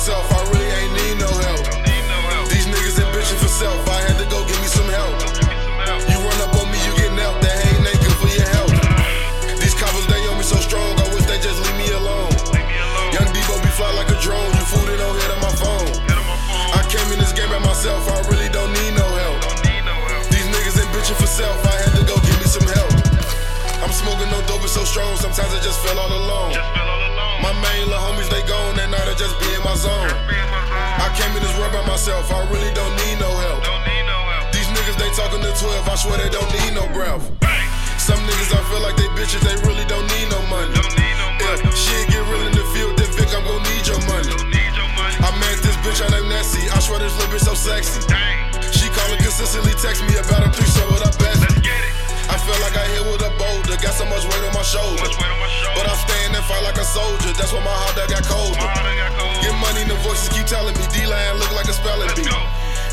myself. I really ain't need no help. These niggas ain't bitching for self. I had to go get me some help. You run up on me, you get knelt. That ain't that good for your health. These coppers, they on me so strong. I wish they just leave me alone. Young D be fly like a drone. You fool, they don't hit on my phone. I came in this game by myself. I really don't need no help. These niggas ain't bitching for self. I had to go get me some help. I'm smoking no dope, it's so strong. Sometimes I just feel all alone. My main little homies, they gone just be in my zone. I came in this world by myself, I really don't need no help. These niggas, they talking to 12, I swear they don't need no breath. Some niggas, I feel like they bitches, they really don't need no money. If shit get real in the field, then Vic, I'm gon' need your money. I met this bitch, I name Nessie, I swear this little bitch so sexy. She callin' consistently, text me about a threesome with her best. I feel like I hit with a boulder, got so much weight on my shoulder. But I stand and fight like a soldier, that's why my heart got colder. Get money, the voices keep telling me D-Line look like a spelling bee.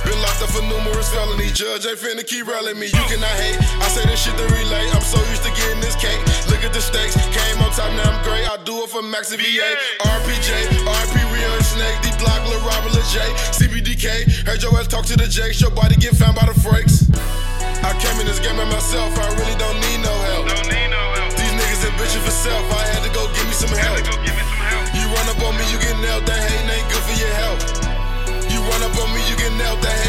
Been locked up for numerous felonies, judge ain't finna keep railing me. You cannot hate, I say this shit to relay. I'm so used to getting this cake. Look at the stakes, came on top, now I'm great. I do it for Max and VA, RPJ, RP Rio and Snake, D Block, Lil Robert, Lil J, CBDK. Heard your ass talk to the Jakes, your body get found by the freaks. I came in this game by myself, I really don't need no help. These niggas bitches for self, I had to go give me some help. Up on me, you get nailed, that hating ain't good for your health. You run up on me, you get nailed, that